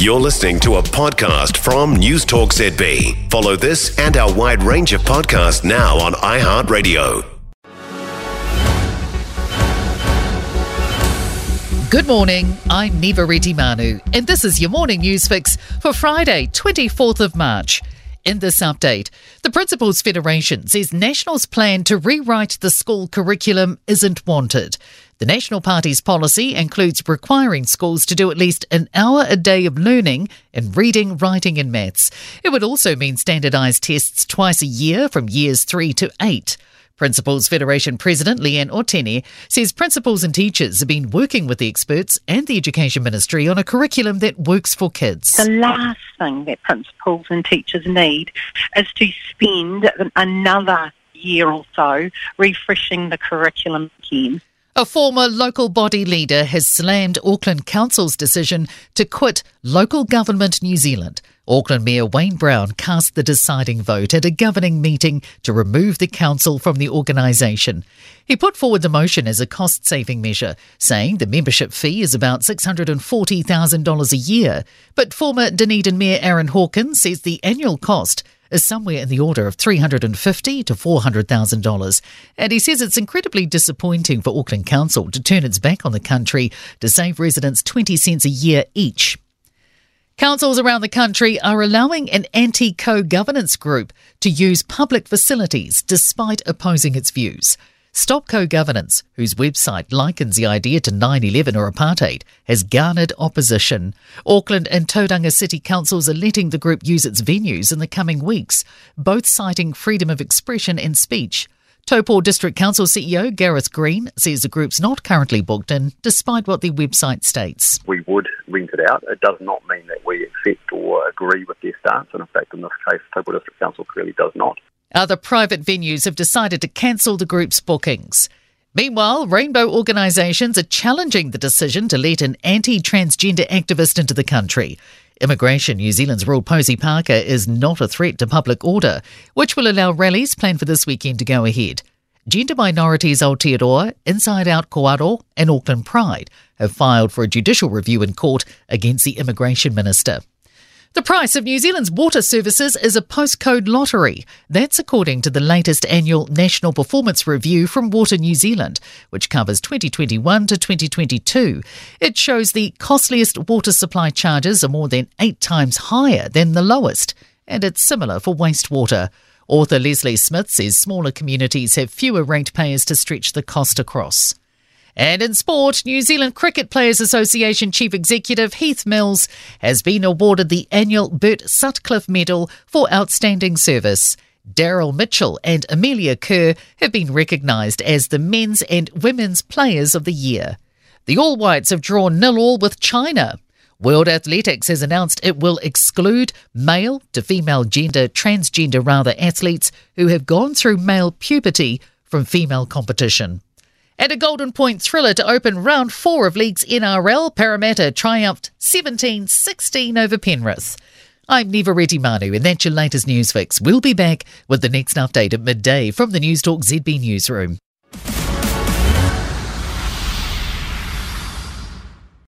You're listening to a podcast from Newstalk ZB. Follow this and our wide range of podcasts now on iHeartRadio. Good morning, I'm Niva Retimanu, and this is your morning news fix for Friday, 24th of March. In this update, the Principals Federation says National's plan to rewrite the school curriculum isn't wanted. The National Party's policy includes requiring schools to do at least an hour a day of learning in reading, writing, and maths. It would also mean standardised tests twice a year from years three to eight. Principals Federation President Leanne Otene says principals and teachers have been working with the experts and the Education Ministry on a curriculum that works for kids. The last thing that principals and teachers need is to spend another year or so refreshing the curriculum again. A former local body leader has slammed Auckland Council's decision to quit local government New Zealand. Auckland Mayor Wayne Brown cast the deciding vote at a governing meeting to remove the council from the organisation. He put forward the motion as a cost saving measure, saying the membership fee is about $640,000 a year. But former Dunedin Mayor Aaron Hawkins says the annual cost is somewhere in the order of 350 to $400,000. And he says it's incredibly disappointing for Auckland Council to turn its back on the country to save residents 20 cents a year each. Councils around the country are allowing an anti co governance group to use public facilities despite opposing its views. Stop Co-Governance, whose website likens the idea to 9-11 or apartheid, has garnered opposition. Auckland and Tauranga City Councils are letting the group use its venues in the coming weeks, both citing freedom of expression and speech. Taupo District Council CEO Gareth Green says the group's not currently booked in, despite what the website states. We would rent it out. It does not mean that we accept or agree with their stance, and in fact, in this case, Taupo District Council clearly does not. Other private venues have decided to cancel the group's bookings. Meanwhile, rainbow organisations are challenging the decision to let an anti transgender activist into the country. Immigration New Zealand's Rule Posie Parker is not a threat to public order, which will allow rallies planned for this weekend to go ahead. Gender minorities Aotearoa, Inside Out Koaro, and Auckland Pride have filed for a judicial review in court against the immigration minister. The price of New Zealand's water services is a postcode lottery. That's according to the latest annual National Performance Review from Water New Zealand, which covers 2021 to 2022. It shows the costliest water supply charges are more than eight times higher than the lowest, and it's similar for wastewater. Author Leslie Smith says smaller communities have fewer ratepayers to stretch the cost across. And in sport, New Zealand Cricket Players Association Chief Executive Heath Mills has been awarded the annual Bert Sutcliffe Medal for outstanding service. Daryl Mitchell and Amelia Kerr have been recognised as the men's and women's players of the year. The All Whites have drawn nil all with China. World Athletics has announced it will exclude male to female gender, transgender rather, athletes who have gone through male puberty from female competition. At a Golden Point thriller to open round four of League's NRL, Parramatta triumphed 17 16 over Penrith. I'm Niva Retimanu, and that's your latest news fix. We'll be back with the next update at midday from the Newstalk ZB Newsroom.